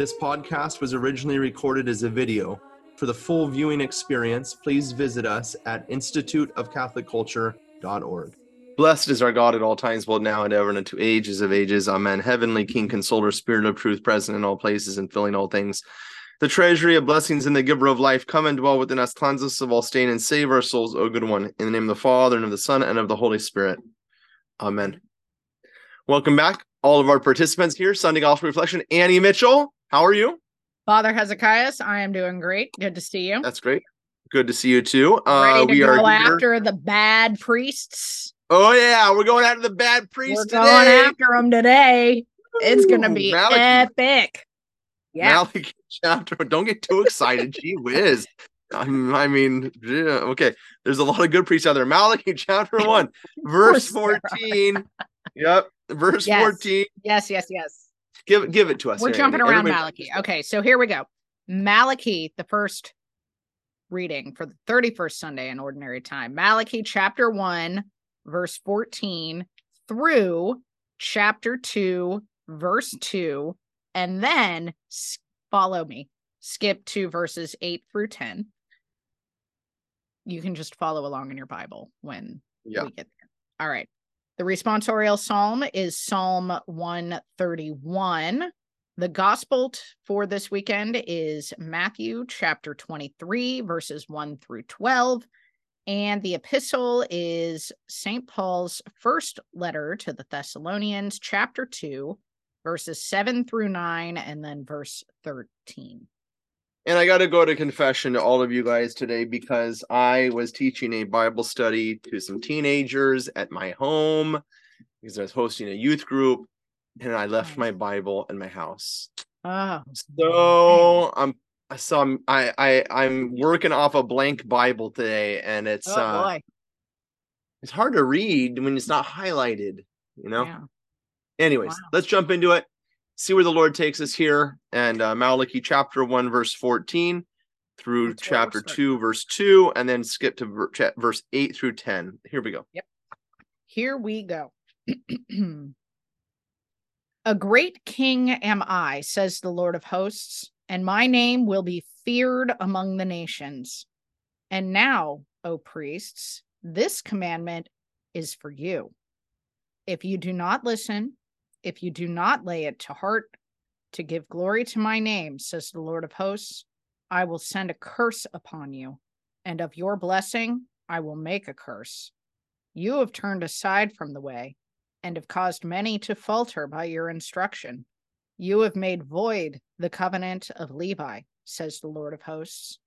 This podcast was originally recorded as a video. For the full viewing experience, please visit us at instituteofcatholicculture.org. Blessed is our God at all times, both now and ever, and into ages of ages. Amen. Heavenly King, Consoler, Spirit of truth, present in all places and filling all things. The treasury of blessings and the giver of life, come and dwell within us, cleanse us of all stain, and save our souls, O good one. In the name of the Father, and of the Son, and of the Holy Spirit. Amen. Welcome back, all of our participants here, Sunday Gospel Reflection. Annie Mitchell, how are you? Father Hezekiah, I am doing great. Good to see you. That's great. Good to see you too. Uh, Ready to we go are here- after the bad priests. Oh yeah, we're going after the bad priests. We're priest going after them today. It's gonna be Malachi. epic. Yeah. Malachi chapter. Don't get too excited. Gee whiz. I mean, yeah, okay. There's a lot of good priests out there. Malachi chapter one, verse course there are. 14. Yep. Verse Yes. 14. yes, yes, yes. Give give it to us. We're here, jumping Annie. around Everybody- Malachi. Okay, so here we go. Malachi, the first reading for the 31st Sunday in ordinary time. Malachi chapter 1, verse 14 through chapter 2, verse 2, and then follow me. Skip to verses 8 through 10. You can just follow along in your Bible when Yeah. we get there. All right. The responsorial psalm is Psalm 131. The gospel for this weekend is Matthew chapter 23, verses 1 through 12. And the epistle is St. Paul's first letter to the Thessalonians, chapter 2, verses 7 through 9, and then verse 13. And I got to go to confession to all of you guys today because I was teaching a Bible study to some teenagers at my home because I was hosting a youth group and I left my Bible in my house. Oh, So I'm so I'm I, I I'm working off a blank Bible today and it's oh uh boy. it's hard to read when it's not highlighted, you know. Yeah. Anyways, Wow. let's jump into it. See where the Lord takes us here. And uh, Malachi chapter 1, verse 14 through That's chapter 2, verse 2, and then skip to ver- cha- verse 8 through 10. Here we go. Yep. Here we go. A great king am I, says the Lord of hosts, and my name will be feared among the nations. And now, O priests, this commandment is for you. If you do not listen, if you do not lay it to heart to give glory to my name, says the Lord of hosts, I will send a curse upon you, and of your blessing I will make a curse. You have turned aside from the way and have caused many to falter by your instruction. You have made void the covenant of Levi, says the Lord of hosts.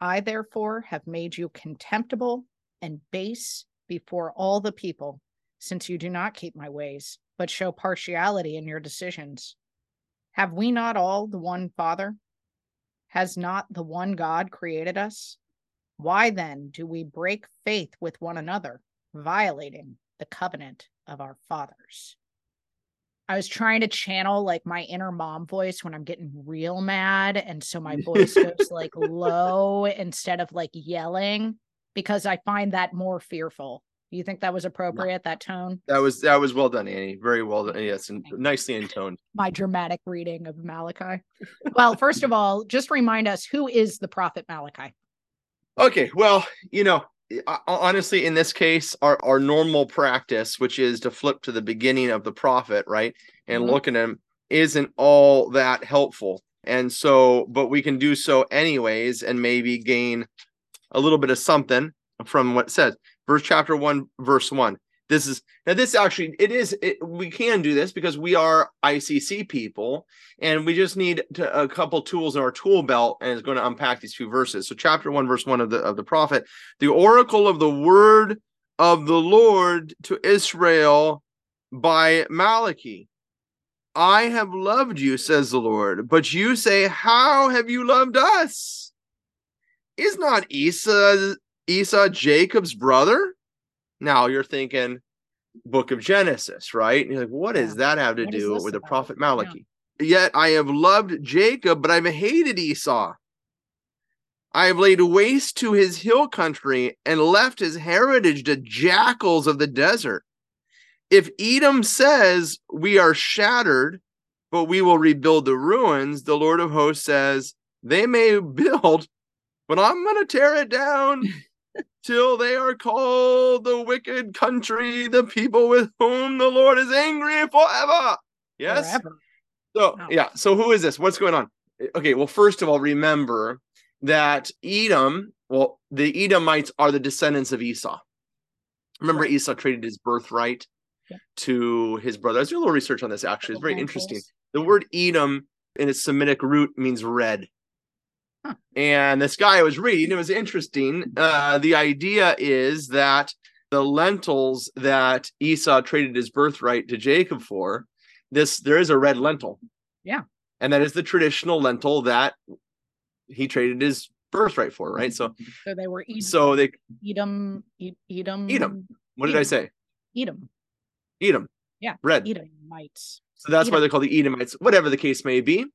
I, therefore, have made you contemptible and base before all the people, since you do not keep my ways, but show partiality in your decisions. Have we not all the one Father? Has not the one God created us? Why then do we break faith with one another, violating the covenant of our fathers? I was trying to channel like my inner mom voice when I'm getting real mad. And so my voice goes like low instead of like yelling because I find that more fearful. Do you think that was appropriate, that tone? That was that was well done, Annie. Very well done. Yes, and nicely intoned. My dramatic reading of Malachi. Well, first of all, just remind us who is the prophet Malachi? Okay, well, you know, I- honestly, in this case, our, our normal practice, which is to flip to the beginning of the prophet, right, and Mhm. look at him, isn't all that helpful. And so, but we can do so anyways, and maybe gain a little bit of something from what it says. Verse chapter one, verse one. This is now. This actually, it is. It, we can do this because we are ICC people, and we just need to, a couple tools in our tool belt, and it's going to unpack these two verses. So, chapter one, verse one of the of the prophet, the oracle of the word of the Lord to Israel by Malachi. I have loved you, says the Lord. But you say, How have you loved us? Is not Esau, Esau Jacob's brother? Now you're thinking book of Genesis, right? And you're like, what does that have to What do with the prophet Yeah. Malachi? Yet I have loved Jacob, but I've hated Esau. I have laid waste to his hill country and left his heritage to jackals of the desert. If Edom says, We are shattered, but we will rebuild the ruins, the Lord of hosts says, They may build, but I'm going to tear it down till they are called the wicked country, the people with whom the Lord is angry forever. Yes. Forever. So yeah. So who is this? What's going on? Okay. Well, first of all, remember that Edom. Well, the Edomites are the descendants of Esau. Remember, Right. Esau traded his birthright Yeah. to his brother. I was doing a little research on this. Actually, it's very interesting. The word Edom in its Semitic root means red. And this guy I was reading, it was interesting. Uh, the idea is that the lentils that Esau traded his birthright to Jacob for, this there is a red lentil. Yeah. And that is the traditional lentil that he traded his birthright for, right? So So they were Edom. so they Edom. Edom. Edom. what did I say? Edom. Edom. Yeah, Red. Edomites. So that's why they're called the Edomites, whatever the case may be.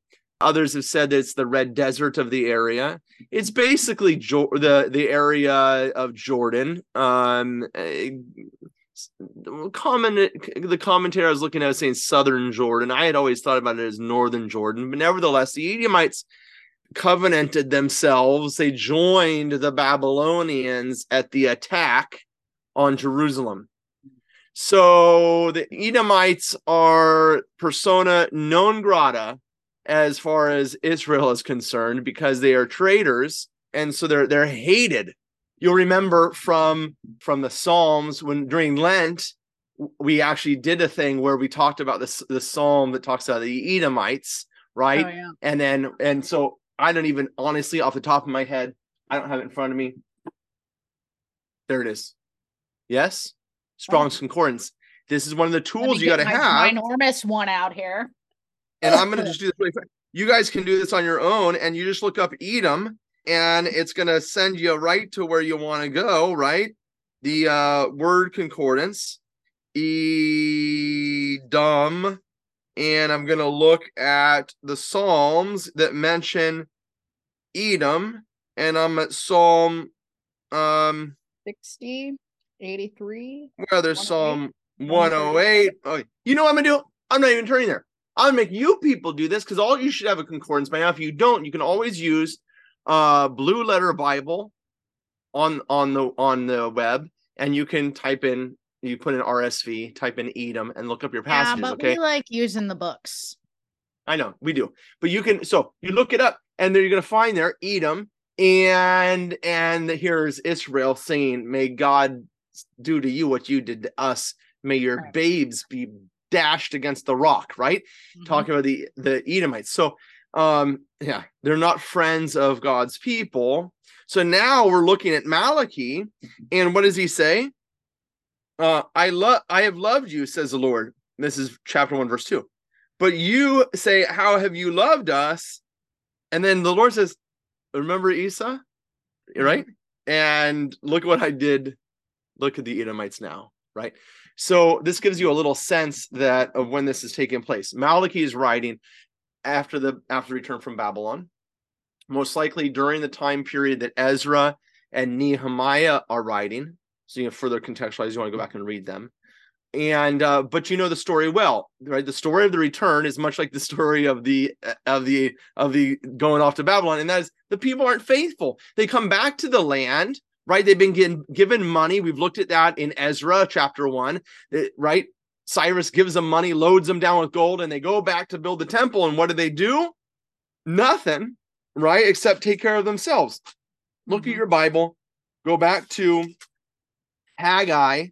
Others have said that it's the red desert of the area. It's basically jo- the the area of Jordan. Um, eh, the commentary I was looking at was saying southern Jordan. I had always thought about it as northern Jordan, but nevertheless, the Edomites covenanted themselves. They joined the Babylonians at the attack on Jerusalem. So the Edomites are persona non grata as far as Israel is concerned because they are traitors and so they're they're hated. You'll remember from from the Psalms when during Lent we actually did a thing where we talked about this the psalm that talks about the Edomites, right? Oh yeah. and then and so I don't even honestly off the top of my head, I don't have it in front of me. There it is. Yes, Strong's oh. Concordance. This is one of the tools you got to have, ginormous one out here. And I'm gonna just do this really quick. You guys can do this on your own, and you just look up Edom, and it's gonna send you right to where you want to go. Right, the uh, word concordance, Edom, and I'm gonna look at the Psalms that mention Edom, and I'm at Psalm um 60, 83. where there's 108? Psalm 108. Oh, you know what I'm gonna do? I'm not even turning there. I'm gonna make you people do this because all you should have a concordance by now. If you don't, you can always use uh blue letter Bible on on the on the web, and you can type in you put in RSV, type in Edom, and look up your passages. Yeah, but okay, we like using the books. I know we do, but you can. So you look it up, and then you're gonna find there Edom, and and here's Israel saying, "May God do to you what you did to us. May your babes be dashed against the rock." Right? Mhm. Talking about the the Edomites. So um yeah they're not friends of god's people. So now we're looking at malachi and what does he say? Uh i love i have loved you says the lord. This is chapter 1 verse 2 but you say how have you loved us and then the lord says remember esau? Right? And look what i did. Look at the edomites now right so this gives you a little sense that of when this is taking place. Malachi is writing after the after return from babylon. Most likely during the time period that ezra and nehemiah are writing. So you know further contextualize you want to go back and read them. And uh but you know the story well right? The story of the return is much like the story of the of the of the going off to babylon and that is the people aren't faithful. They come back to the land right they've been given given money we've looked at that in ezra chapter one right cyrus gives them money loads them down with gold and they go back to build the temple and what do they do nothing right except take care of themselves look at mm-hmm. your bible go back to haggai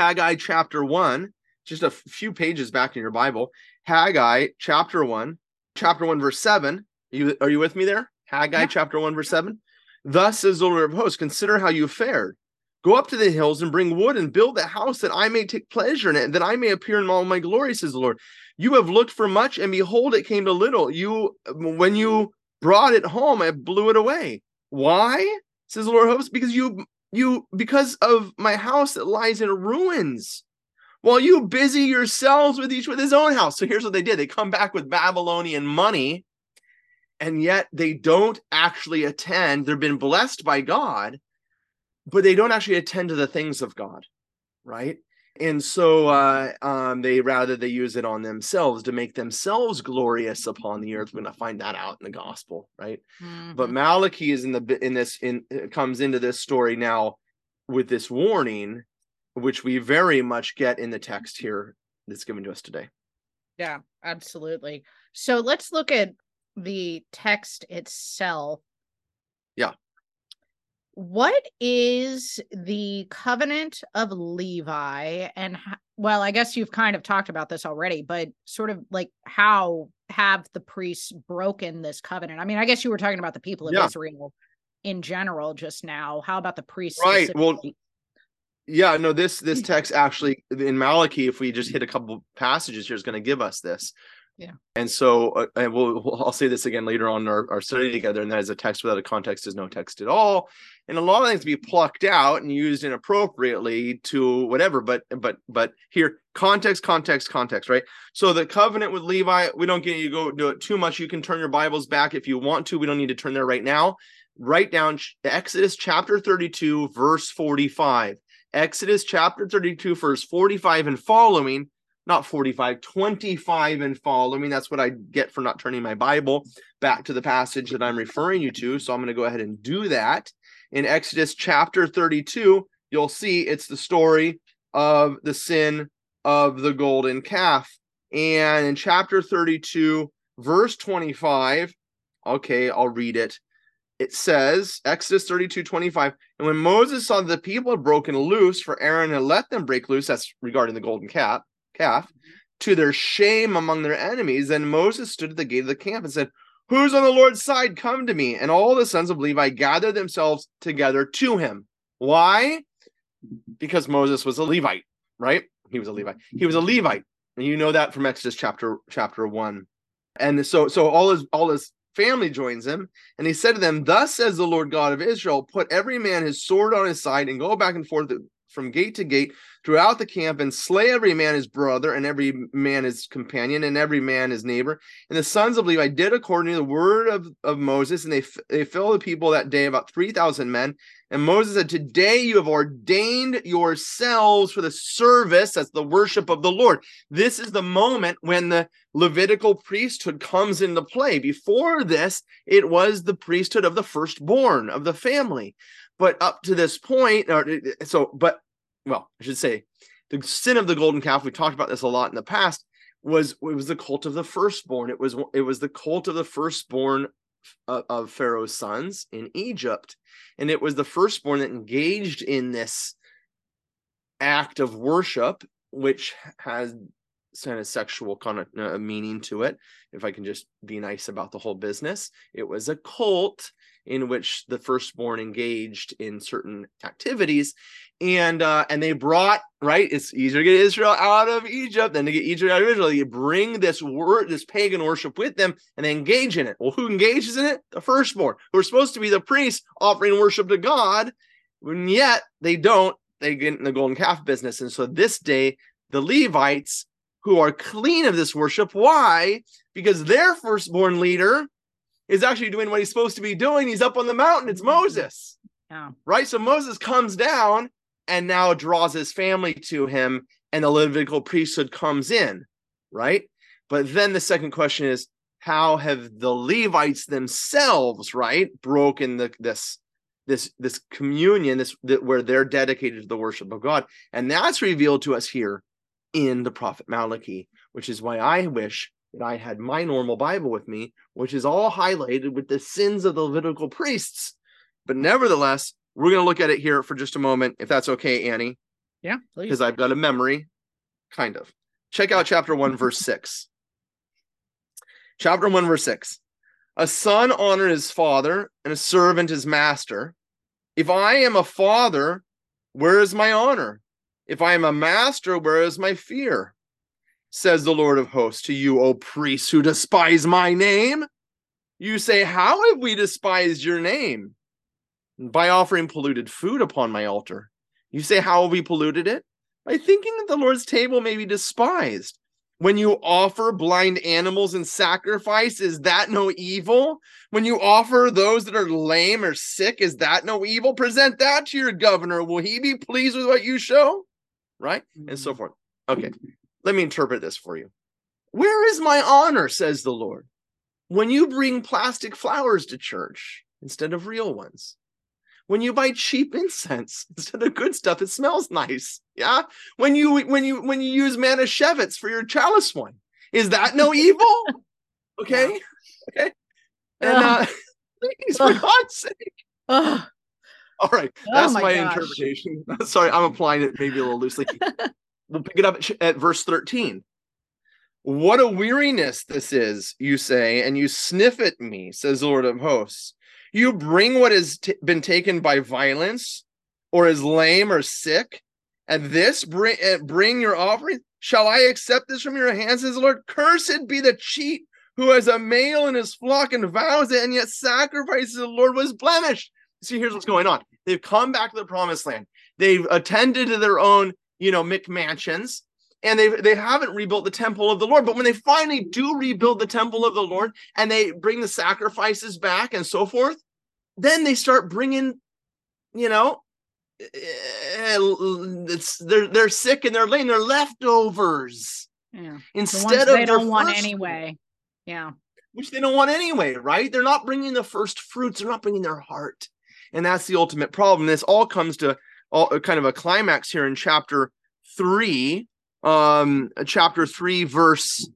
Haggai chapter 1, just a few pages back in your Bible. Haggai chapter 1, chapter 1, verse 7. You, are you with me there? Haggai Yeah. chapter 1, verse 7. Thus says the Lord of hosts, consider how you fared. Go up to the hills and bring wood and build a house that I may take pleasure in it, and that I may appear in all my glory, says the Lord. You have looked for much, and behold, it came to little. You, when you brought it home, I blew it away. Why? Says the Lord of hosts, because you, you, because of my house that lies in ruins. While you busy yourselves with each with his own house. So here's what they did: they come back with Babylonian money, and yet they don't actually attend. They've been blessed by God, but they don't actually attend to the things of God, right? and so uh, um, they rather they use it on themselves to make themselves glorious upon the earth. We're going to find that out in the gospel, right? But Mhm. Malachi is in the in this in uh, comes into this story now with this warning, which we very much get in the text here that's given to us today. Yeah, absolutely. So let's look at the text itself. Yeah. What is the covenant of Levi and ho- well, I guess you've kind of talked about this already, but sort of like how have the priests broken this covenant? I mean, I guess you were talking about the people of Yeah. Israel in general just now. How about the priests? Right, well. Yeah, no, this this hmm. text actually in Malachi, if we just hit a couple passages here, is going to give us this. Yeah. And so, uh, and we'll, I'll say this again later on our, our study together, and that is a text without a context is no text at all. And a lot of things be plucked out and used inappropriately to whatever. But but but here, context, context, context, right? So the covenant with Levi, we don't get you to go do it too much. You can turn your Bibles back if you want to. We don't need to turn there right now. Write down Exodus chapter 32, verse 45. Exodus chapter 32, verse 45 and following, not 45, 25 and following. Mean, that's what I get for not turning my Bible back to the passage that I'm referring you to. So I'm going to go ahead and do that. In Exodus chapter 32, you'll see it's the story of the sin of the golden calf. And in chapter 32, verse 25, okay, I'll read it it says exodus 32 25 and when moses saw that the people had broken loose for aaron had let them break loose that's regarding the golden calf to their shame among their enemies. And moses stood at the gate of the camp and said who's on the lord's side? Come to me. And all the sons of levi gathered themselves together to him. Why? Because moses was a levite right? He was a levite. He was a levite. And you know that from exodus chapter chapter 1 and so so all his all his family joins him. And he said to them, Thus says the Lord God of Israel, put every man his sword on his side and go back and forth from gate to gate throughout the camp and slay every man his brother and every man his companion and every man his neighbor. And the sons of Levi did according to the word of, of Moses, and they, they filled the people that day about 3,000 men. And Moses said, Today you have ordained yourselves for the service, that's the worship of the Lord. This is the moment when the Levitical priesthood comes into play. Before this, it was the priesthood of the firstborn of the family. But up to this point, or, so, but, well, I should say, the sin of the golden calf, we talked about this a lot in the past, was it was the cult of the firstborn. It was it was the cult of the firstborn of, of Pharaoh's sons in Egypt, and it was the firstborn that engaged in this act of worship, which has kind of sexual kind of uh, meaning to it. If I can just be nice about the whole business, it was a cult in which the firstborn engaged in certain activities, and uh, and they brought right. It's easier to get Israel out of Egypt than to get Egypt out of Israel. You bring this word, this pagan worship with them, and they engage in it. Well, who engages in it? The firstborn, who are supposed to be the priests offering worship to God, and yet they don't. They get in the golden calf business, and so this day the Levites who are clean of this worship. Why? Because their firstborn leader is actually doing what he's supposed to be doing. He's up on the mountain. It's Moses, Yeah. right? So Moses comes down and now draws his family to him, and the Levitical priesthood comes in, right? But then the second question is, how have the Levites themselves, right, broken the this this this communion, this that where they're dedicated to the worship of God, and that's revealed to us here in the prophet Malachi, which is why I wish that I had my normal Bible with me, which is all highlighted with the sins of the Levitical priests. But nevertheless, we're going to look at it here for just a moment, if that's okay, Annie, Yeah, please. because I've got a memory, kind of. Check out chapter 1, verse 6. Chapter 1, verse 6. A son honor his father, and a servant his master. If I am a father, where is my honor? If I am a master, where is my fear? Says the Lord of hosts to you, O priests who despise my name. You say, How have we despised your name? By offering polluted food upon my altar. You say, How have we polluted it? By thinking that the Lord's table may be despised. When you offer blind animals in sacrifice, is that no evil? When you offer those that are lame or sick, is that no evil? Present that to your governor. Will he be pleased with what you show? Right? And so mm-hmm. forth. Okay, let me interpret this for you. Where is my honor, says the Lord, when you bring plastic flowers to church instead of real ones? When you buy cheap incense instead of good stuff, it smells nice. Yeah. When you when you when you use manischewitz for your chalice wine, is that no evil? Okay. Okay. And uh, please, for God's sake. All right, Oh that's my my, interpretation. Sorry, I'm applying it maybe a little loosely. We'll pick it up at, verse 13. What a weariness this is, you say, and you sniff at me, says the Lord of hosts. You bring what has t- been taken by violence, or is lame or sick, and this bring uh, bring your offering. Shall I accept this from your hands, says the Lord? Cursed be the cheat who has a male in his flock and vows it, and yet sacrifices the Lord was blemished. See, here's what's going on. They've come back to the promised land. They've attended to their own, you know, McMansions, and they they haven't rebuilt the temple of the Lord. But when they finally do rebuild the temple of the Lord and they bring the sacrifices back and so forth, then they start bringing, you know, eh, it's they're they're sick and they're lame. They're leftovers Yeah. The instead of they don't want first anyway. Yeah. which they don't want anyway, right? They're not bringing the first fruits, they're not bringing their heart. And that's the ultimate problem. This all comes to all, kind of a climax here in chapter 3, um chapter 3 verse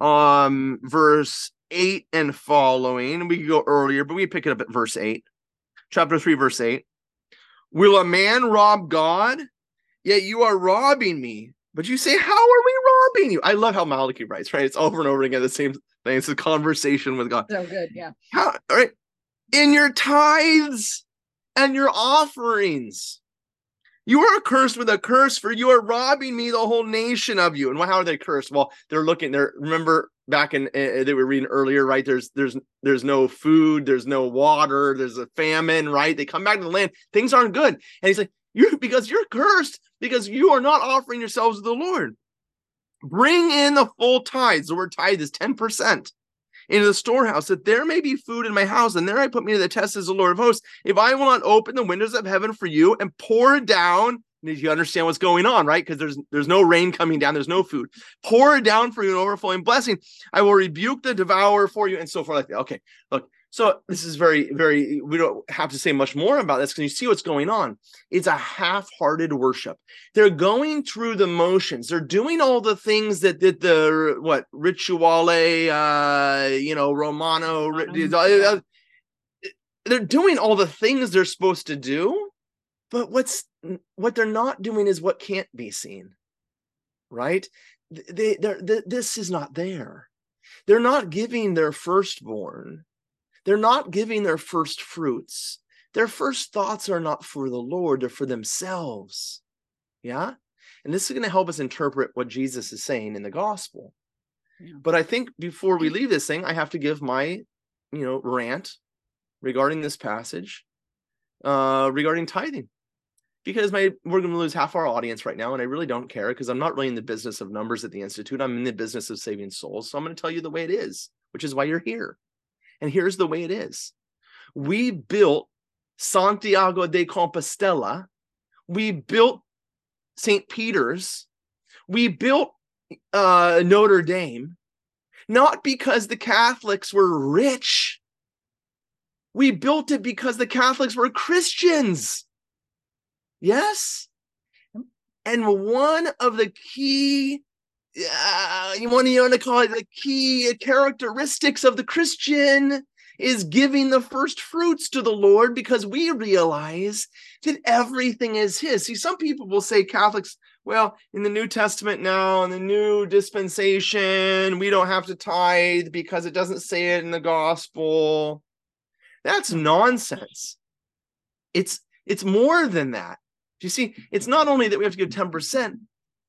um verse 8 and following. We could go earlier, but we pick it up at verse 8. Chapter 3 verse 8. Will a man rob God? Yet you are robbing me. But you say, How are we robbing you? I love how Malachi writes, right? It's over and over again the same thing. It's a conversation with God. So good. Yeah. How all right? In your tithes and your offerings. You are cursed with a curse, for you are robbing me, the whole nation of you. And how are they cursed? Well, they're looking. They're remember back in uh, they were reading earlier, right? There's there's there's no food, there's no water, there's a famine, right? They come back to the land, things aren't good, and he's like, you because you're cursed because you are not offering yourselves to the Lord. Bring in the full tithes. The word tithe is ten percent into the storehouse, that there may be food in my house, and there I put me to the test as the Lord of hosts. If I will not open the windows of heaven for you and pour down, did you understand what's going on, right? Because there's there's no rain coming down, there's no food. Pour down for you an overflowing blessing. I will rebuke the devourer for you, and so forth like that. Okay, look. So this is very, very. We don't have to say much more about this because you see what's going on. It's a half-hearted worship. They're going through the motions. They're doing all the things that that the what rituale, uh, you know, Romano. Romano, yeah. They're doing all the things they're supposed to do, but what's what they're not doing is what can't be seen, right? They, they're, th- this is not there. They're not giving their firstborn. They're not giving their first fruits. Their first thoughts are not for the Lord, they're for themselves. Yeah. And this is going to help us interpret what Jesus is saying in the gospel. Yeah. But I think before we leave this thing, I have to give my, you know, rant regarding this passage, uh, regarding tithing. Because my we're going to lose half our audience right now, and I really don't care because I'm not really in the business of numbers at the institute. I'm in the business of saving souls. So I'm going to tell you the way it is, which is why you're here. And here's the way it is: we built Santiago de Compostela, we built St. Peter's, we built uh, Notre Dame, not because the Catholics were rich. We built it because the Catholics were Christians. Yes. And one of the key, uh, you want to, you want to call it the key characteristics of the Christian is giving the first fruits to the Lord because we realize that everything is His. See, some people will say Catholics, well, in the New Testament now, in the new dispensation, we don't have to tithe because it doesn't say it in the gospel. That's nonsense. It's it's more than that. You see, it's not only that we have to give 10%,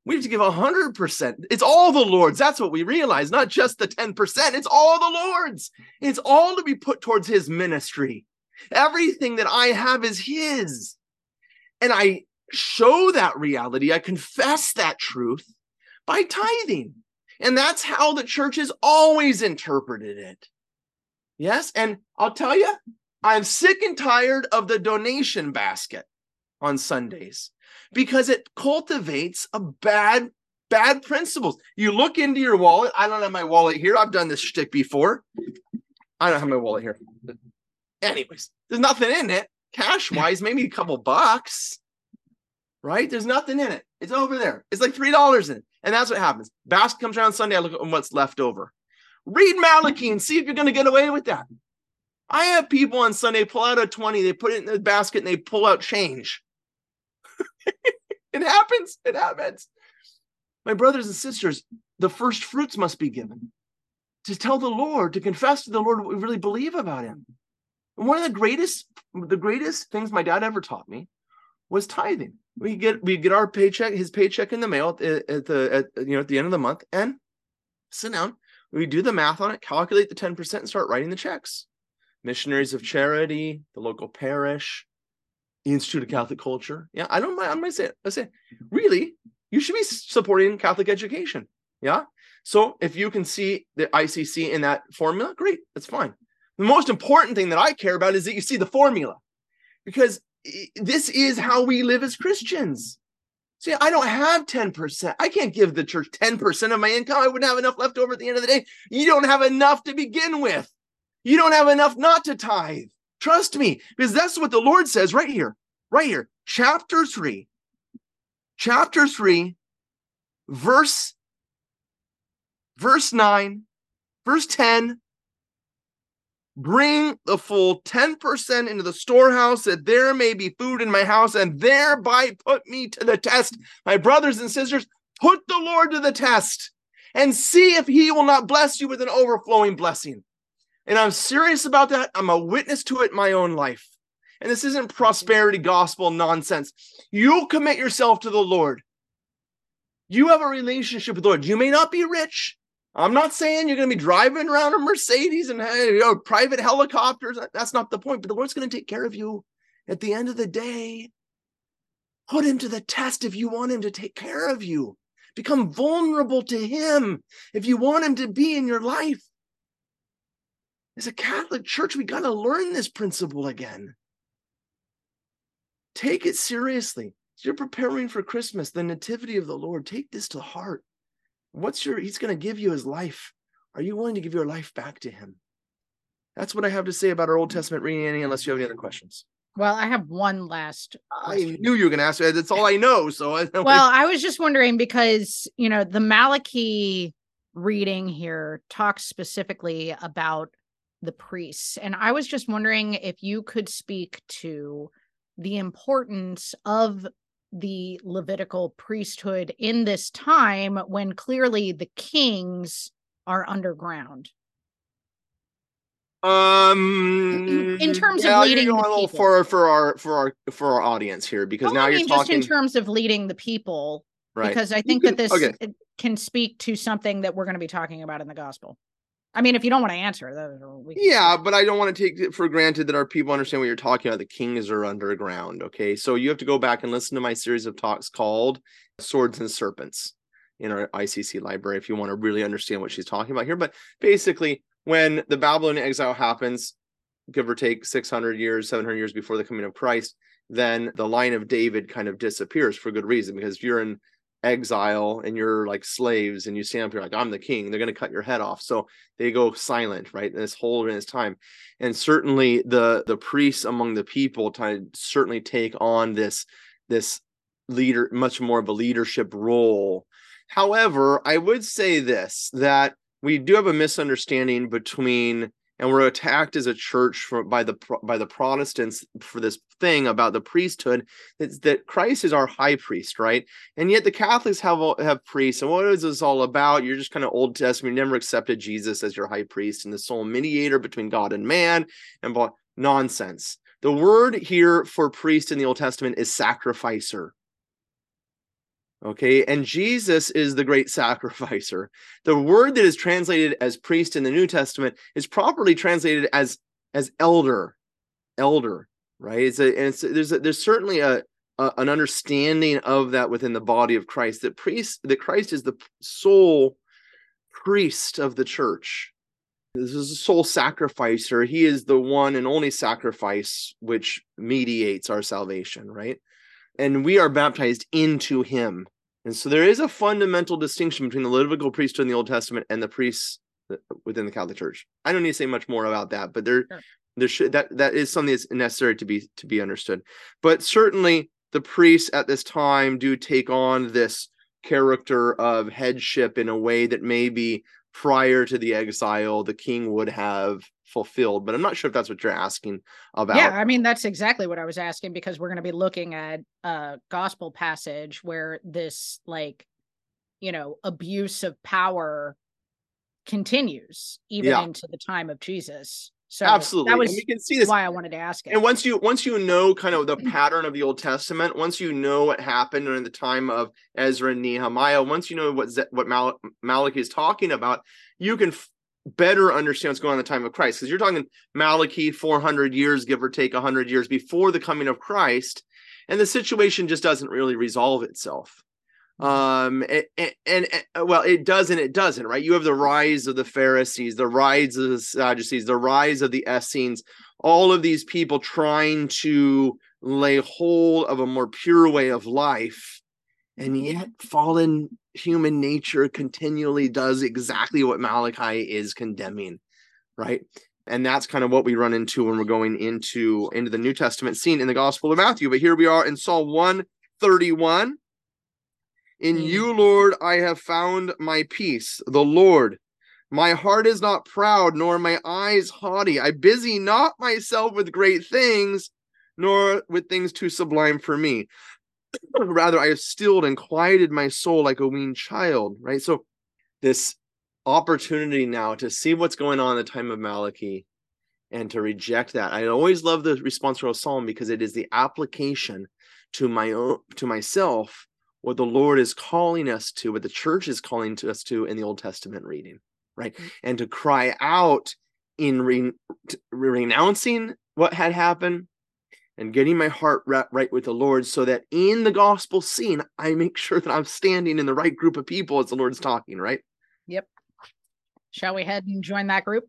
We have to give 100%. It's all the Lord's. That's what we realize, not just the 10%. It's all the Lord's. It's all to be put towards His ministry. Everything that I have is His. And I show that reality, I confess that truth by tithing. And that's how the church has always interpreted it. Yes. And I'll tell you, I'm sick and tired of the donation basket on Sundays because it cultivates a bad, bad principles. You look into your wallet. I don't have my wallet here. I've done this shtick before. I don't have my wallet here. Anyways, there's nothing in it cash wise, maybe a couple bucks, right? There's nothing in it. It's over there. It's like $3 in it. And that's what happens. Basket comes around Sunday. I look at what's left over. Read Malachi and see if you're going to get away with that. I have people on Sunday pull out a 20, they put it in the basket and they pull out change. it happens. It happens. My brothers and sisters, the first fruits must be given to tell the Lord, to confess to the Lord what we really believe about him. And one of the greatest, the greatest things my dad ever taught me was tithing. We get we get our paycheck, his paycheck in the mail at the, at the at, you know at the end of the month, and sit down. We do the math on it, calculate the ten percent, and start writing the checks. Missionaries of Charity, the local parish, Institute of Catholic Culture. Yeah, I don't mind. I'm gonna say it. I say, mm-hmm. really, you should be supporting Catholic education. Yeah. So if you can see the ICC in that formula, great, that's fine. The most important thing that I care about is that you see the formula, because this is how we live as Christians. See, I don't have 10%. I can't give the church 10% of my income. I wouldn't have enough left over at the end of the day. You don't have enough to begin with. You don't have enough not to tithe. Trust me, because that's what the Lord says right here, right here, chapter 3. Chapter 3, verse verse 9, verse 10, bring the full 10% into the storehouse that there may be food in my house and thereby put me to the test. My brothers and sisters, put the Lord to the test and see if he will not bless you with an overflowing blessing. And I'm serious about that. I'm a witness to it in my own life. And this isn't prosperity gospel nonsense. You commit yourself to the Lord. You have a relationship with the Lord. You may not be rich. I'm not saying you're going to be driving around a Mercedes and you know, private helicopters. That's not the point. But the Lord's going to take care of you at the end of the day. Put him to the test if you want him to take care of you. Become vulnerable to him if you want him to be in your life. As a Catholic church, we got to learn this principle again. Take it seriously. As you're preparing for Christmas, the nativity of the Lord, take this to heart. What's your, he's going to give you his life. Are you willing to give your life back to him? That's what I have to say about our Old Testament reading, Annie, unless you have any other questions. Well, I have one last. I knew you were going to ask. That's all I know. So, I well, I was just wondering because, you know, the Malachi reading here talks specifically about the priests. And I was just wondering if you could speak to the importance of the Levitical priesthood in this time when clearly the kings are underground. Um, in, terms yeah, of leading a little people. for for our for our for our audience here because Well, now I you're talking just in terms of leading the people, right. because I think can- that this okay. can speak to something that we're going to be talking about in the gospel. I mean, if you don't want to answer, that we can Yeah, but I don't want to take it for granted that our people understand what you're talking about. The kings are underground. Okay. So you have to go back and listen to my series of talks called Swords and Serpents in our ICC library if you want to really understand what she's talking about here. But basically, when the Babylonian exile happens, give or take 600 years, 700 years before the coming of Christ, then the line of David kind of disappears for good reason because if you're in exile and you're like slaves and you stand up here like I'm the king, they're going to cut your head off. So they go silent, right? This whole in this time, and certainly the the priests among the people to certainly take on this this leader much more of a leadership role. However, I would say this that we do have a misunderstanding between and we're attacked as a church for, by the by the Protestants for this thing about the priesthood that, that Christ is our high priest, right? And yet the Catholics have have priests, and what is this all about? You're just kind of Old Testament. You never accepted Jesus as your high priest and the sole mediator between God and man, and blah, nonsense. The word here for priest in the Old Testament is sacrificer. Okay, and Jesus is the great sacrificer. The word that is translated as priest in the New Testament is properly translated as as elder, elder, right? It's a and it's there's a, there's certainly a, a an understanding of that within the body of Christ that priest that Christ is the sole priest of the church. This is a sole sacrificer. He is the one and only sacrifice which mediates our salvation, right? And we are baptized into him. And so there is a fundamental distinction between the Levitical priesthood in the Old Testament and the priests uh, within the Catholic Church. I don't need to say much more about that, but there, Sure. there should that that is something that's necessary to be to be understood. But certainly the priests at this time do take on this character of headship in a way that maybe prior to the exile the king would have fulfilled. But I'm not sure if that's what you're asking about. Yeah, I mean that's exactly what I was asking because we're going to be looking at a gospel passage where this like you know abuse of power continues even Yeah. into the time of Jesus. So Absolutely. that was and we can see this why I wanted to ask it. and once you once you know kind of the mm. pattern of the old testament once you know what happened during the time of ezra and nehemiah once you know what what Mal- malachi is talking about you can better understand what's going on in the time of christ because you're talking malachi 400 years give or take 100 years before the coming of christ and the situation just doesn't really resolve itself. Um and, and, and uh, well it does and it doesn't right? You have the rise of the pharisees the rise of the sadducees the rise of the essenes all of these people trying to lay hold of a more pure way of life and yet fallen human nature continually does exactly what malachi is condemning right and that's kind of what we run into when we're going into into the new testament scene in the gospel of matthew but here we are in psalm 131 in Mhm. you lord i have found my peace the lord my heart is not proud, nor my eyes haughty. I busy not myself with great things, nor with things too sublime for me. Rather, I have stilled and quieted my soul like a weaned child, right? So, this opportunity now to see what's going on in the time of Malachi and to reject that. I always love the responsorial psalm because it is the application to my own to myself what the Lord is calling us to, what the church is calling to us to in the Old Testament reading right mm-hmm. and to cry out in re- renouncing what had happened and getting my heart right with the lord so that in the gospel scene i make sure that i'm standing in the right group of people as the lord's talking right Yep. Shall we head and join that group?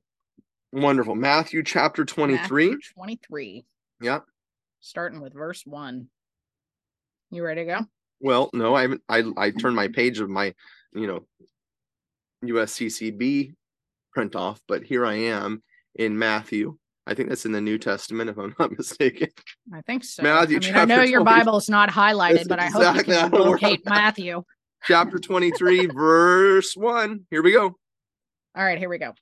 wonderful matthew chapter 23 Matthew 23, Yep. starting with verse 1. You ready to go? well no i haven't i i turned my page of my you know usccb print off but here i am in matthew i think that's in the new testament if i'm not mistaken I think so. Matthew I mean, I know your 20. Bible's not highlighted, That's but I exactly hope you can locate. Matthew. chapter 23 verse 1 here we go All right, here we go.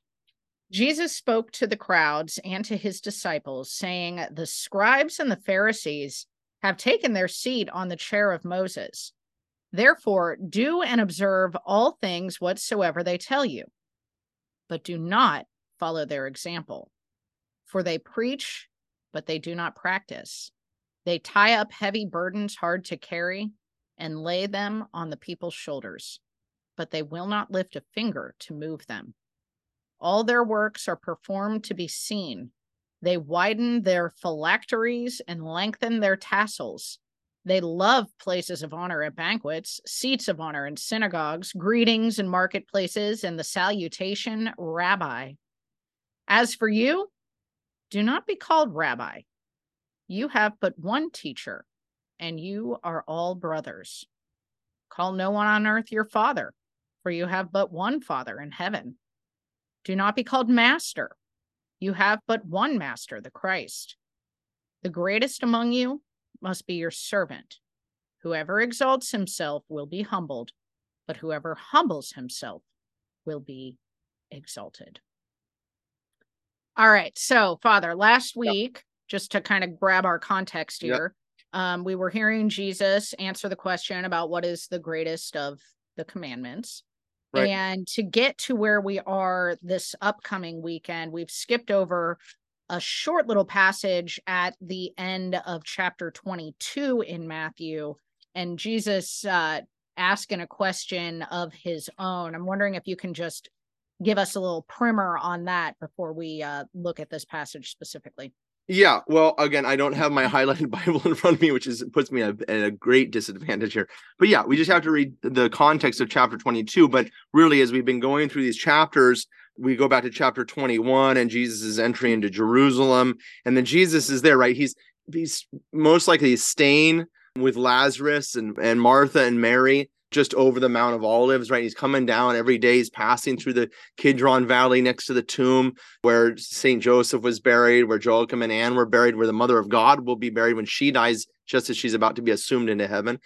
Jesus spoke to the crowds and to his disciples, saying, The scribes and the Pharisees have taken their seat on the chair of Moses. Therefore, do and observe all things whatsoever they tell you, but do not follow their example. For they preach, but they do not practice. They tie up heavy burdens hard to carry and lay them on the people's shoulders, but they will not lift a finger to move them. All their works are performed to be seen. They widen their phylacteries and lengthen their tassels. They love places of honor at banquets, seats of honor in synagogues, greetings in marketplaces, and the salutation, Rabbi. As for you, do not be called Rabbi. You have but one teacher, and you are all brothers. Call no one on earth your father, for you have but one Father in heaven. Do not be called master. You have but one master, the Christ. The greatest among you must be your servant. Whoever exalts himself will be humbled, but whoever humbles himself will be exalted. All right. So, Father, last week, just to kind of grab our context Yep. here, um, we were hearing Jesus answer the question about what is the greatest of the commandments. Right. And to get to where we are this upcoming weekend, we've skipped over a short little passage at the end of chapter 22 in Matthew. And Jesus uh, asking a question of his own. I'm wondering if you can just give us a little primer on that before we uh, look at this passage specifically. Yeah, well, again, I don't have my highlighted Bible in front of me, which is puts me at a, at a great disadvantage here. But yeah, we just have to read the context of chapter 22. But really, as we've been going through these chapters, we go back to chapter 21 and Jesus' entry into Jerusalem, and then Jesus is there, right? He's he's most likely staying with Lazarus and and Martha and Mary just over the Mount of Olives, right? He's coming down every day. He's passing through the Kidron Valley next to the tomb where St. Joseph was buried, where Joachim and Anne were buried, where the Mother of God will be buried when she dies, just as she's about to be assumed into heaven.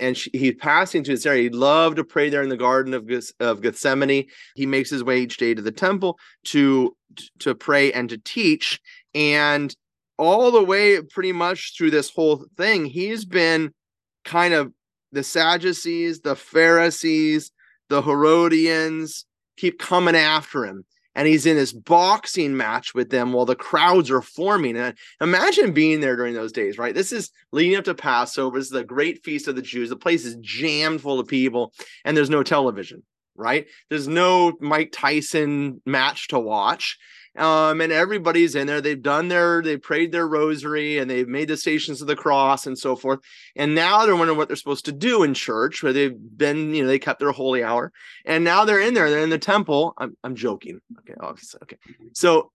And she, he's passing through this area. He loved to pray there in the Garden of, of Gethsemane. He makes his way each day to the temple to to pray and to teach. And all the way, pretty much through this whole thing, he's been kind of the Sadducees, the Pharisees, the Herodians keep coming after him. And he's in this boxing match with them while the crowds are forming. And imagine being there during those days, right? This is leading up to Passover. This is the great feast of the Jews. The place is jammed full of people, and there's no television, right? There's no Mike Tyson match to watch um, and everybody's in there. They've done their, they prayed their rosary, and they've made the stations of the cross and so forth. And now they're wondering what they're supposed to do in church, where they've been, you know, they kept their holy hour, and now they're in there. They're in the temple. I'm, I'm joking. Okay, obviously, okay. So,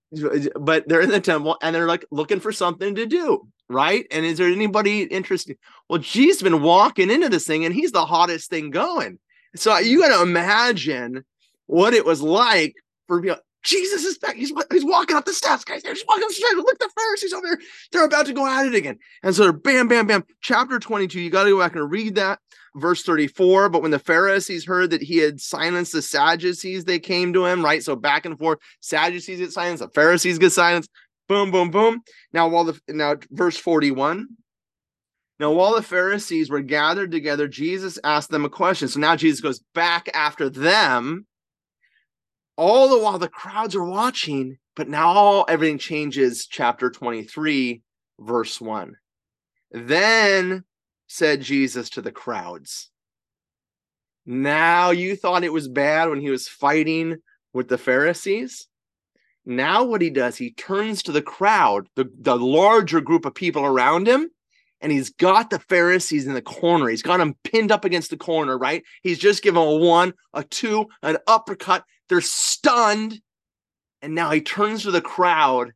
but they're in the temple, and they're like looking for something to do, right? And is there anybody interested? Well, Jesus been walking into this thing, and he's the hottest thing going. So you got to imagine what it was like for Jesus is back. He's, he's walking up the steps, guys. Just walking up the steps. Look, the Pharisees over there. They're about to go at it again. And so they're bam, bam, bam. Chapter 22. You got to go back and read that. Verse 34. But when the Pharisees heard that he had silenced the Sadducees, they came to him, right? So back and forth. Sadducees get silenced, the Pharisees get silenced. Boom, boom, boom. Now, while the now verse 41. Now, while the Pharisees were gathered together, Jesus asked them a question. So now Jesus goes back after them all the while the crowds are watching, but now all, everything changes. Chapter 23, verse 1. Then said Jesus to the crowds, Now you thought it was bad when he was fighting with the Pharisees. Now, what he does, he turns to the crowd, the, the larger group of people around him, and he's got the Pharisees in the corner. He's got them pinned up against the corner, right? He's just given a one, a two, an uppercut. They're stunned. And now he turns to the crowd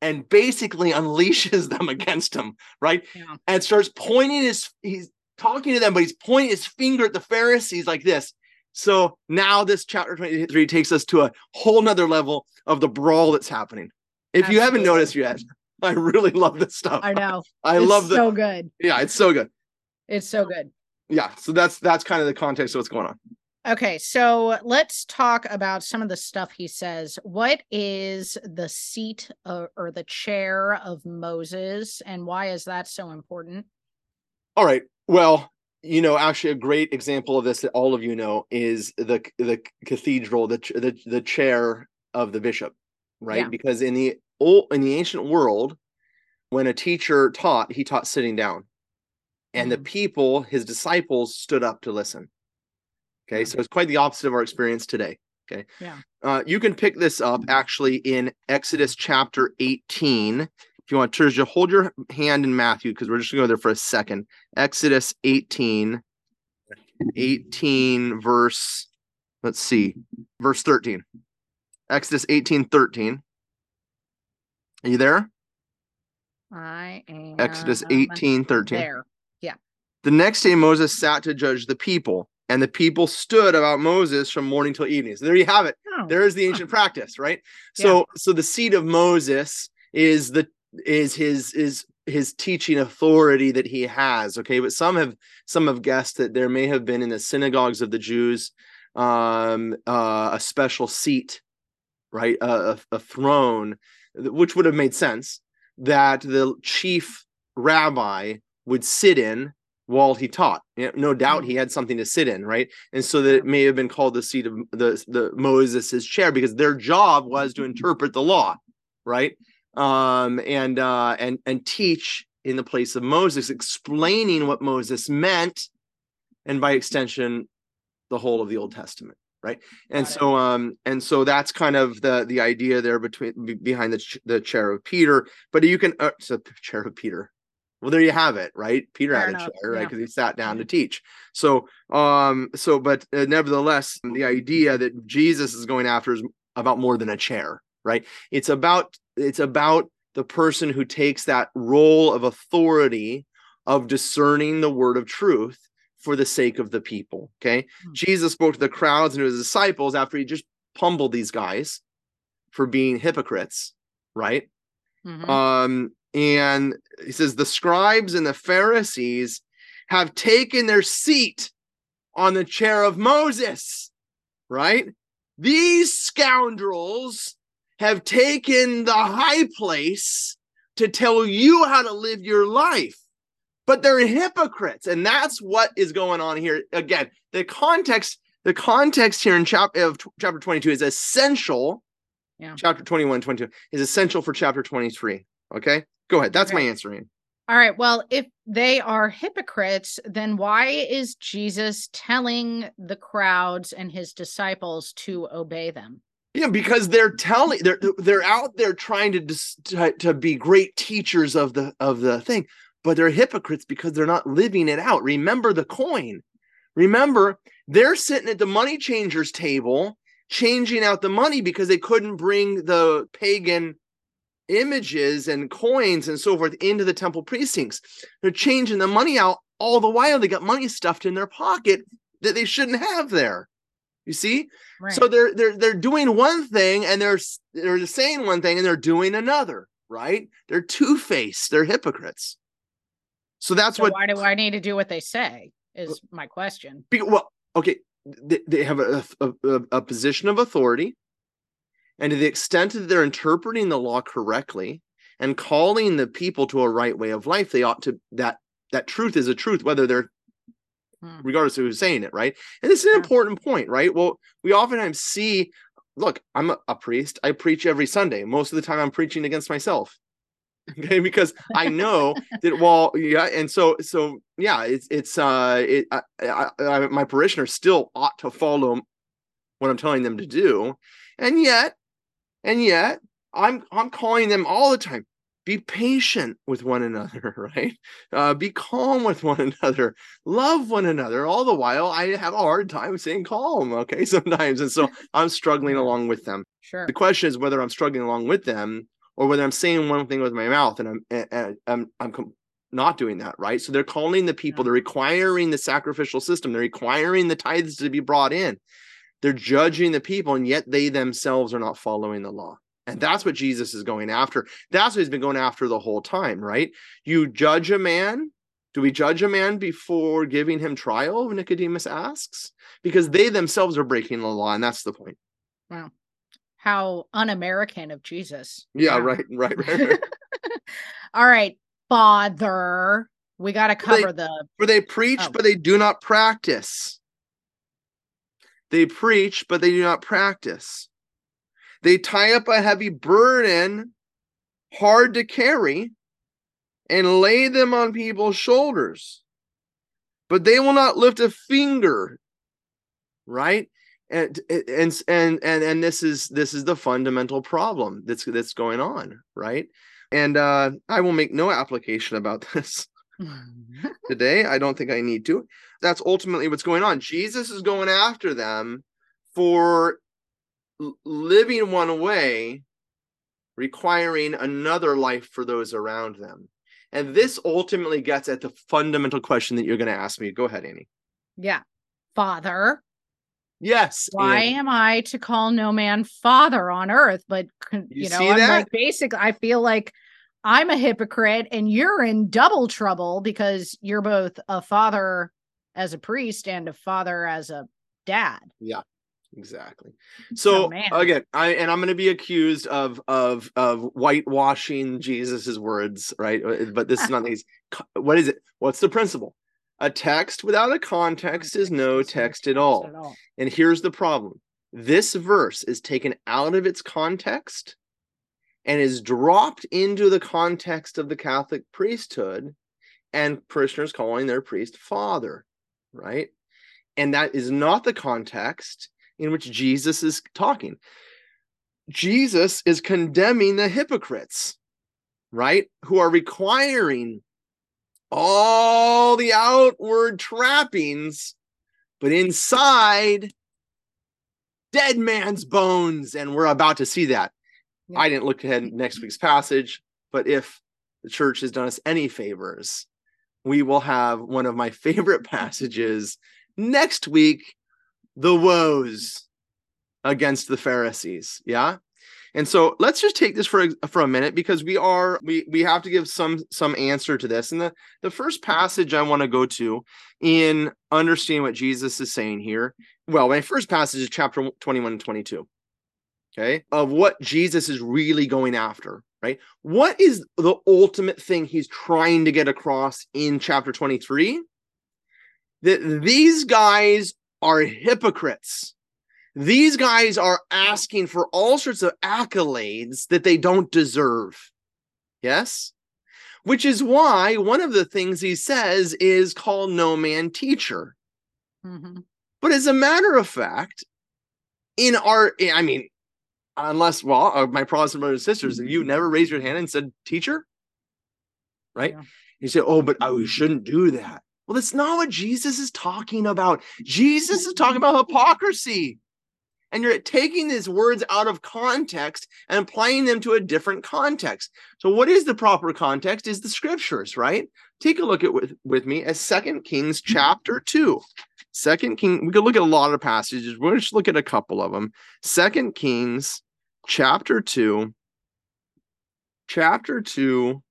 and basically unleashes them against him, right? Yeah. And starts pointing his, he's talking to them, but he's pointing his finger at the Pharisees like this. So now this chapter 23 takes us to a whole nother level of the brawl that's happening. If Absolutely. you haven't noticed yet, I really love this stuff. I know. I it's love the so good. Yeah, it's so good. It's so good. Yeah, so that's that's kind of the context of what's going on. Okay, so let's talk about some of the stuff he says. What is the seat of, or the chair of Moses, and why is that so important? All right. Well, you know, actually, a great example of this that all of you know is the the cathedral, the the the chair of the bishop, right? Yeah. Because in the old in the ancient world, when a teacher taught, he taught sitting down, and mm-hmm. the people, his disciples, stood up to listen. Okay, so it's quite the opposite of our experience today. Okay, yeah, uh, you can pick this up actually in Exodus chapter 18. If you want to hold your hand in Matthew because we're just gonna go there for a second. Exodus 18, 18 verse, let's see, verse 13. Exodus 18, 13. Are you there? I am. Exodus 18 13. There. Yeah. The next day, Moses sat to judge the people, and the people stood about Moses from morning till evening. So there you have it. Oh. There is the ancient practice, right? So, yeah. so the seat of Moses is the is his is his teaching authority that he has. Okay, but some have some have guessed that there may have been in the synagogues of the Jews um, uh, a special seat, right, a, a throne which would have made sense that the chief rabbi would sit in while he taught. No doubt he had something to sit in, right? And so that it may have been called the seat of the, the Moses's chair because their job was to interpret the law, right? Um, and uh, and and teach in the place of Moses, explaining what Moses meant and by extension, the whole of the Old Testament, right? And Got it. so, um, and so that's kind of the the idea there between behind the ch- the chair of Peter. But you can uh, so chair of Peter. Well, there you have it, right? Peter Fair had a chair, right? yeah. Because he sat down to teach. So, um, so but uh, nevertheless, the idea that Jesus is going after is about more than a chair, right? It's about it's about the person who takes that role of authority of discerning the word of truth for the sake of the people. Okay. Hmm. Jesus spoke to the crowds and to his disciples after he just pummeled these guys for being hypocrites, right? Mhm. Um, and he says, the scribes and the Pharisees have taken their seat on the chair of Moses, right? These scoundrels have taken the high place to tell you how to live your life, but they're hypocrites. And that's what is going on here. Again, the context, the context here in chapter of chapter 22 is essential. Yeah. Chapter 21, 22 is essential for chapter 23. Okay. Go ahead. That's my Okay. answer. Ian. All right. Well, if they are hypocrites, then why is Jesus telling the crowds and his disciples to obey them? Yeah, because they're telling they're they're out there trying to dis, to, to be great teachers of the of the thing, but they're hypocrites because they're not living it out. Remember the coin. Remember, they're sitting at the money changers table changing out the money because they couldn't bring the pagan images and coins and so forth into the temple precincts. They're changing the money out all the while they got money stuffed in their pocket that they shouldn't have there. You see? Right. So they're they're they're doing one thing and they're they're saying one thing and they're doing another, right? They're two-faced, they're hypocrites. So that's So what why do I need to do what they say? Is my question. be- well, okay, they, they have a, a, a, a position of authority, and to the extent that they're interpreting the law correctly and calling the people to a right way of life, they ought to that that truth is a truth, whether they're Hmm. regardless of who's saying it, right? And this is an Yeah. important point, right? Well, we oftentimes see, look, I'm a, a priest, I preach every Sunday. Most of the time I'm preaching against myself. Okay, because I know that while yeah, and so so yeah, it's it's uh it I, I, I, my parishioners still ought to follow what I'm telling them to do, and yet, and yet, I'm I'm calling them all the time. Be patient with one another, right? Uh, be calm with one another, love one another. All the while, I have a hard time saying calm. Okay, sometimes, and so I'm struggling along with them. Sure. The question is whether I'm struggling along with them or whether I'm saying one thing with my mouth and I'm and, I'm I'm not doing that, right? So they're calling the people, they're requiring the sacrificial system, they're requiring the tithes to be brought in. They're judging the people, and yet they themselves are not following the law. And that's what Jesus is going after. That's what he's been going after the whole time, right? You judge a man. Do we judge a man before giving him trial? Nicodemus asks, because they themselves are breaking the law, and that's the point. Wow. How un-American of Jesus. Yeah, right, right, right. right. All right, Father. We got to Well, they- cover the. For they preach, Oh. but they do not practice. They preach, but they do not practice. They tie up a heavy burden, hard to carry, and lay them on people's shoulders. But they will not lift a finger, right? And and and and and this is this is the fundamental problem that's that's going on, right? And uh, I will make no application about this today. I don't think I need to. That's ultimately what's going on. Jesus is going after them for living one way, requiring another life for those around them. And this ultimately gets at the fundamental question that you're going to ask me. Go ahead, Annie. yeah. Father. Yes. Why Annie. am I to call no man father on earth? But You you, know, I'm that? like basically, I feel like I'm a hypocrite, and you're in double trouble because you're both a father as a priest and a father as a dad. Yeah. Exactly. So Oh, again, I and I'm going to be accused of of of whitewashing Jesus's words, right? Uh, But this is not these. What is it? What's the principle? A text without a context is no text. At all. And here's the problem this verse is taken out of its context and is dropped into the context of the Catholic priesthood and parishioners calling their priest father, right? And that is not the context in which Jesus is talking. Jesus is condemning the hypocrites, right? Who are requiring all the outward trappings, but inside, dead man's bones. And we're about to see that. Yeah. I didn't look ahead mm-hmm. next week's passage, but if the church has done us any favors, we will have one of my favorite passages next week the woes against the Pharisees. Yeah. And so let's just take this for a, for a minute because we are we we have to give some some answer to this. And the the first passage I want to go to in understanding what Jesus is saying here. Well, my first passage is chapter 21 and 22. Okay? Of what Jesus is really going after, right? What is the ultimate thing he's trying to get across in chapter 23? That these guys are hypocrites these guys are asking for all sorts of accolades that they don't deserve. Yes? Which is why one of the things he says is called no man teacher. Mhm. But as a matter of fact, in our, I mean, unless, well, uh, my Protestant brothers and sisters, you never raised your hand and said teacher, right? Yeah. You say, oh, but we shouldn't do that. Well, that's not what Jesus is talking about. Jesus is talking about hypocrisy and you're taking these words out of context and applying them to a different context. So, what is the proper context? Is the scriptures, right? Take a look at with, with me at Second Kings chapter 2. Second King, we could look at a lot of passages. We'll just look at a couple of them. Second Kings chapter 2. Chapter 2.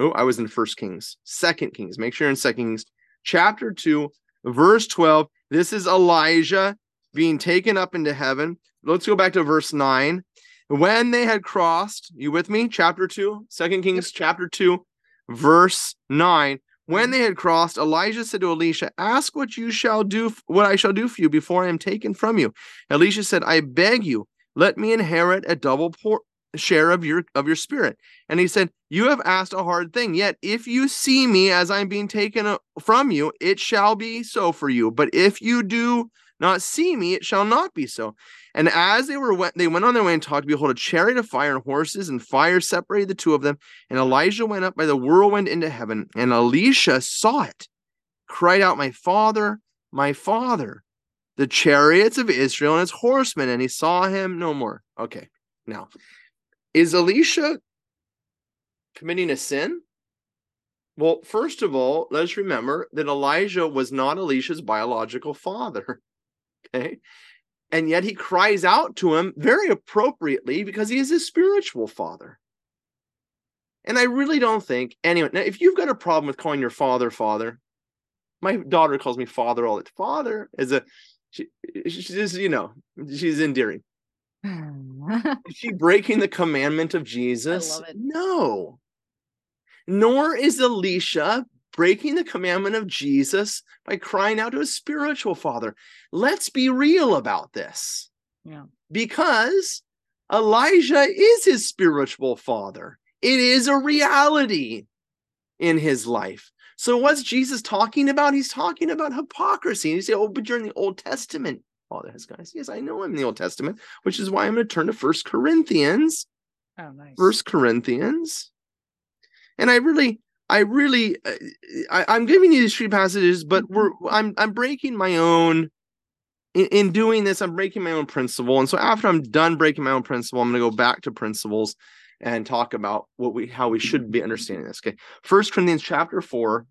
Oh, I was in First Kings. Second Kings. Make sure you're in Second Kings. Chapter 2, verse 12. This is Elijah being taken up into heaven. Let's go back to verse 9. When they had crossed, you with me? Chapter 2, Second Kings chapter 2, verse 9. When they had crossed, Elijah said to Elisha, Ask what you shall do, what I shall do for you before I am taken from you. Elisha said, I beg you, let me inherit a double por- share of your of your spirit. And he said, You have asked a hard thing. Yet if you see me as I'm being taken uh, from you, it shall be so for you. But if you do not see me, it shall not be so. And as they were went, they went on their way and talked. Behold, a chariot of fire and horses, and fire separated the two of them. And Elijah went up by the whirlwind into heaven. And Elisha saw it, cried out, My father, my father, the chariots of Israel and its horsemen. And he saw him no more. Okay, now, is Elisha committing a sin? Well, first of all, let's remember that Elijah was not Elisha's biological father. Okay. And yet he cries out to him very appropriately because he is his spiritual father. And I really don't think anyone, now, if you've got a problem with calling your father father, my daughter calls me father all the father is a, she, she's, you know, she's endearing. Is she breaking the commandment of Jesus? No. Nor is Elisha breaking the commandment of Jesus by crying out to his spiritual father. Let's be real about this. Yeah. Because Elijah is his spiritual father, it is a reality in his life. So, what's Jesus talking about? He's talking about hypocrisy. And you say, Oh, but you're in the Old Testament. Oh, father has guys. Yes, I know I'm in the Old Testament, which is why I'm going to turn to First Corinthians. Oh, nice. First Corinthians. And I really, I really, uh, I, I'm giving you these three passages, but we're, I'm, I'm breaking my own. In, in doing this, I'm breaking my own principle, and so after I'm done breaking my own principle, I'm going to go back to principles and talk about what we, how we should be understanding this. Okay, First Corinthians chapter four,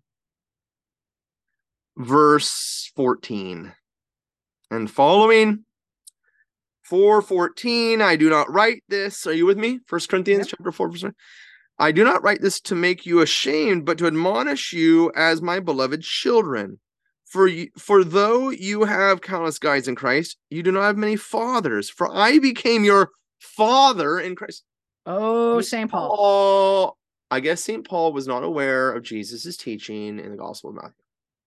verse fourteen, and following. 414 i do not write this are you with me first corinthians chapter 4 verse 1. I do not write this to make you ashamed, but to admonish you as my beloved children. For you, for though you have countless guides in Christ, you do not have many fathers. For I became your father in Christ. oh, St. Paul. Paul, I guess St. Paul was not aware of Jesus' teaching in the Gospel of Matthew.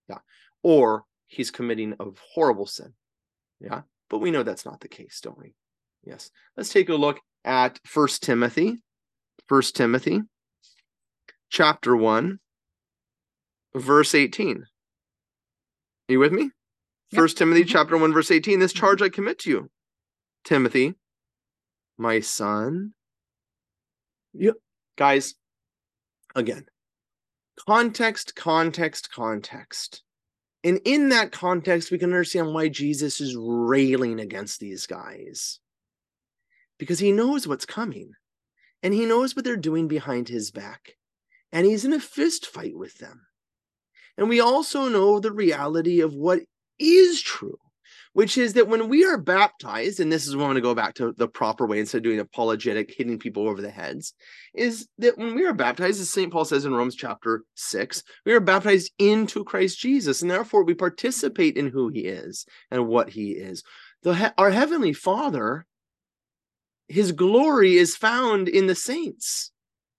Yeah. Or he's committing a horrible sin. Yeah. But we know that's not the case, don't we? Yes. Let's take a look at First Timothy First Timothy chapter 1 verse 18 Are you with me? Yep. First Timothy Mhm. chapter 1, verse 18. This charge I commit to you, Timothy, my son. You guys, again, context, context, context. And in that context, we can understand why Jesus is railing against these guys. Because he knows what's coming. And he knows what they're doing behind his back. And he's in a fist fight with them. And we also know the reality of what is true, which is that when we are baptized, and this is when I'm going to go back to the proper way instead of doing apologetic, hitting people over the heads, is that when we are baptized, as St. Paul says in Romans chapter 6, we are baptized into Christ Jesus, and therefore we participate in who he is and what he is. The, our Heavenly Father, his glory is found in the saints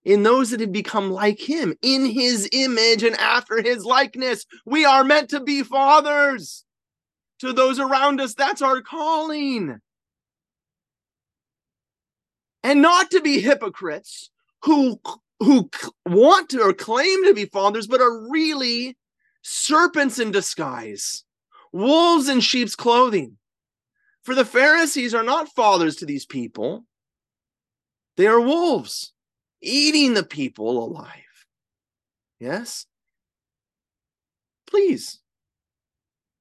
in those that have become like him in his image and after his likeness. We are meant to be fathers to those around us. That's our calling. And not to be hypocrites who who want to or claim to be fathers but are really serpents in disguise, wolves in sheep's clothing. For the Pharisees are not fathers to these people. They are wolves eating the people alive. Yes? Please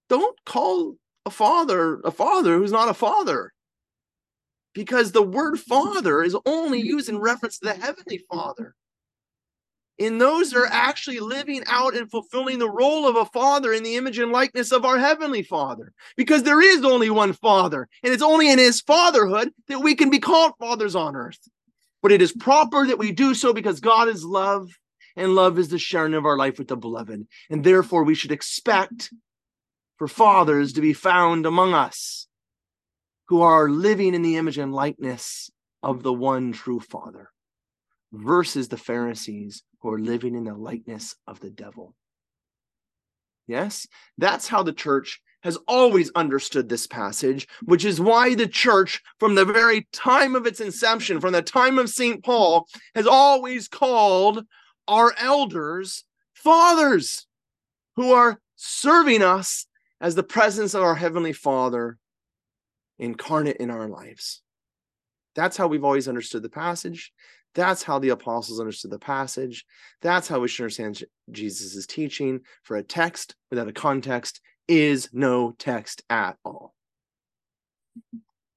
don't call a father a father who's not a father. Because the word father is only used in reference to the heavenly father. In those are actually living out and fulfilling the role of a father in the image and likeness of our heavenly father. Because there is only one father, and it's only in his fatherhood that we can be called fathers on earth but it is proper that we do so because God is love, and love is the sharing of our life with the beloved. And therefore, we should expect for fathers to be found among us who are living in the image and likeness of the one true Father, versus the Pharisees who are living in the likeness of the devil. Yes, that's how the church has always understood this passage, which is why the church, from the very time of its inception, from the time of St. Paul, has always called our elders fathers who are serving us as the presence of our Heavenly Father incarnate in our lives. That's how we've always understood the passage. That's how the apostles understood the passage. That's how we should understand Jesus' teaching. For a text without a context is no text at all.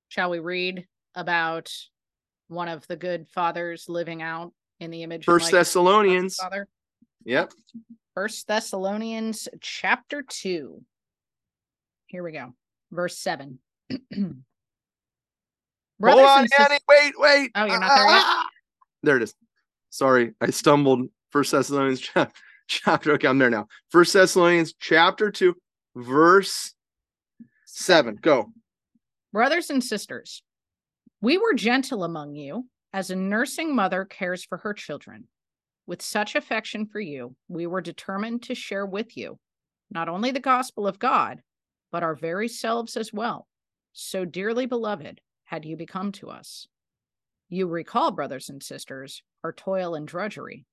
Shall we read about one of the good fathers living out in the image? First of the Thessalonians. Father. Yep. First Thessalonians chapter 2. Here we go. Verse 7. Hold on, Annie. Wait, wait. Oh, you're not ah, there yet? Ah, ah. There it is. Sorry, I stumbled. First Thessalonians chap- chapter. Okay, I'm there now. First Thessalonians chapter two, verse seven. Go. Brothers and sisters, we were gentle among you as a nursing mother cares for her children. With such affection for you, we were determined to share with you not only the gospel of God, but our very selves as well. So dearly beloved had you become to us. You recall, brothers and sisters, our toil and drudgery.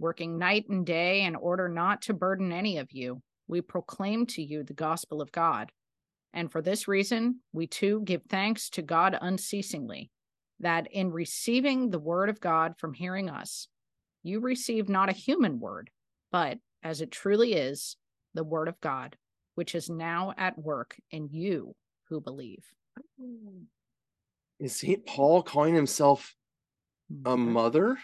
Working night and day in order not to burden any of you, we proclaim to you the gospel of God. And for this reason, we too give thanks to God unceasingly, that in receiving the word of God from hearing us, you receive not a human word, but as it truly is, the word of God, which is now at work in you who believe. Mm. Is Saint Paul calling himself a mother?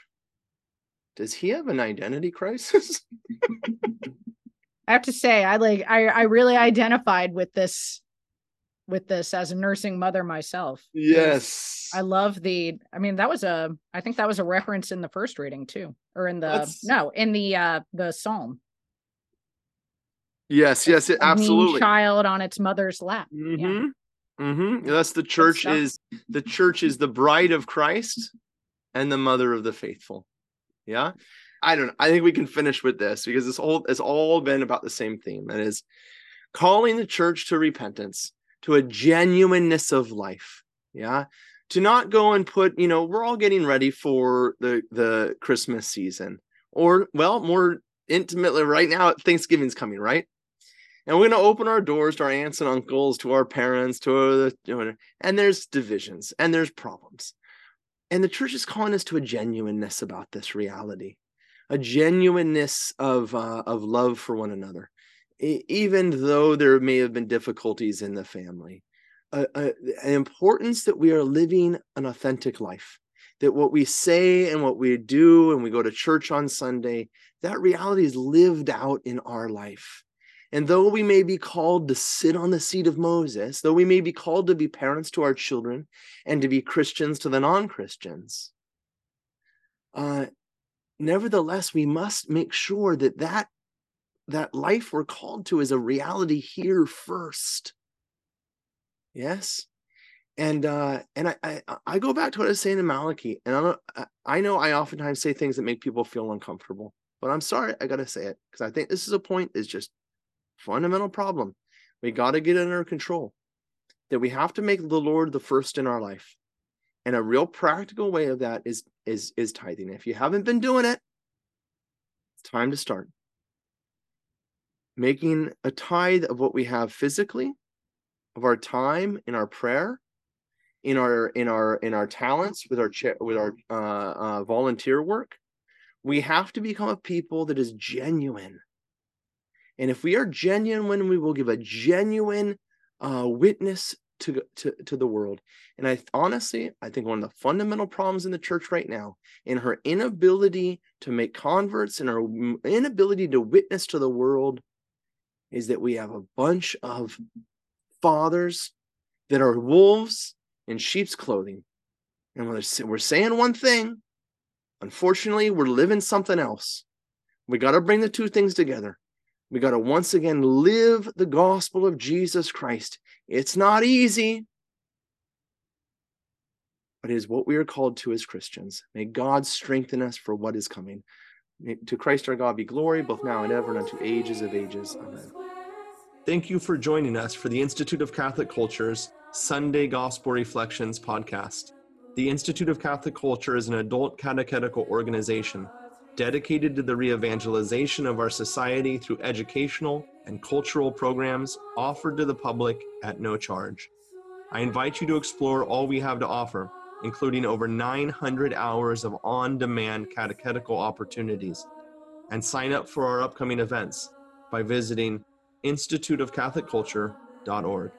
Does he have an identity crisis? I have to say, I like I, I really identified with this with this as a nursing mother myself. yes. I love the I mean that was a I think that was a reference in the first reading too. Or in the That's- no, in the uh the psalm. yes. Yes. It, A absolutely. child on its mother's lap. Mm-hmm. Mm-hmm. That's the church is the church is the bride of Christ and the mother of the faithful. Yeah. I don't know. I think we can finish with this because it's all it's all been about the same theme. That is calling the church to repentance, to a genuineness of life. Yeah. To not go and put, you know, we're all getting ready for the the Christmas season. Or well, more intimately right now, Thanksgiving's coming, right? And we're going to open our doors to our aunts and uncles, to our parents, to the, and there's divisions and there's problems. And the church is calling us to a genuineness about this reality, a genuineness of uh, of love for one another, even though there may have been difficulties in the family. Uh, uh, an importance that we are living an authentic life, that what we say and what we do, and we go to church on Sunday, that reality is lived out in our life. And though we may be called to sit on the seat of Moses, though we may be called to be parents to our children and to be Christians to the non Christians, uh, nevertheless, we must make sure that, that that life we're called to is a reality here first. Yes. And uh, and I, I I go back to what I was saying in Malachi, and I I know I oftentimes say things that make people feel uncomfortable, but I'm sorry I gotta say it because I think this is a point is just fundamental problem. We got to get under control. That we have to make the Lord the first in our life. And a real practical way of that is is is tithing. If you haven't been doing it, it's time to start. Making a tithe of what we have physically, of our time in our prayer, in our in our in our talents with our with our uh, uh, volunteer work. We have to become a people that is genuine and if we are genuine, we will give a genuine uh, witness to, to, to the world. And I honestly, I think one of the fundamental problems in the church right now, in her inability to make converts and her inability to witness to the world, is that we have a bunch of fathers that are wolves in sheep's clothing. And we're saying one thing, unfortunately, we're living something else. We got to bring the two things together. We got to once again live the gospel of Jesus Christ. It's not easy, but it is what we are called to as Christians. May God strengthen us for what is coming. To Christ our God be glory, both now and ever, and unto ages of ages. Amen. Thank you for joining us for the Institute of Catholic Culture's Sunday Gospel Reflections podcast. The Institute of Catholic Culture is an adult catechetical organization dedicated to the re evangelization of our society through educational and cultural programs offered to the public at no charge. I invite you to explore all we have to offer, including over 900 hours of on demand catechetical opportunities, and sign up for our upcoming events by visiting instituteofcatholicculture.org.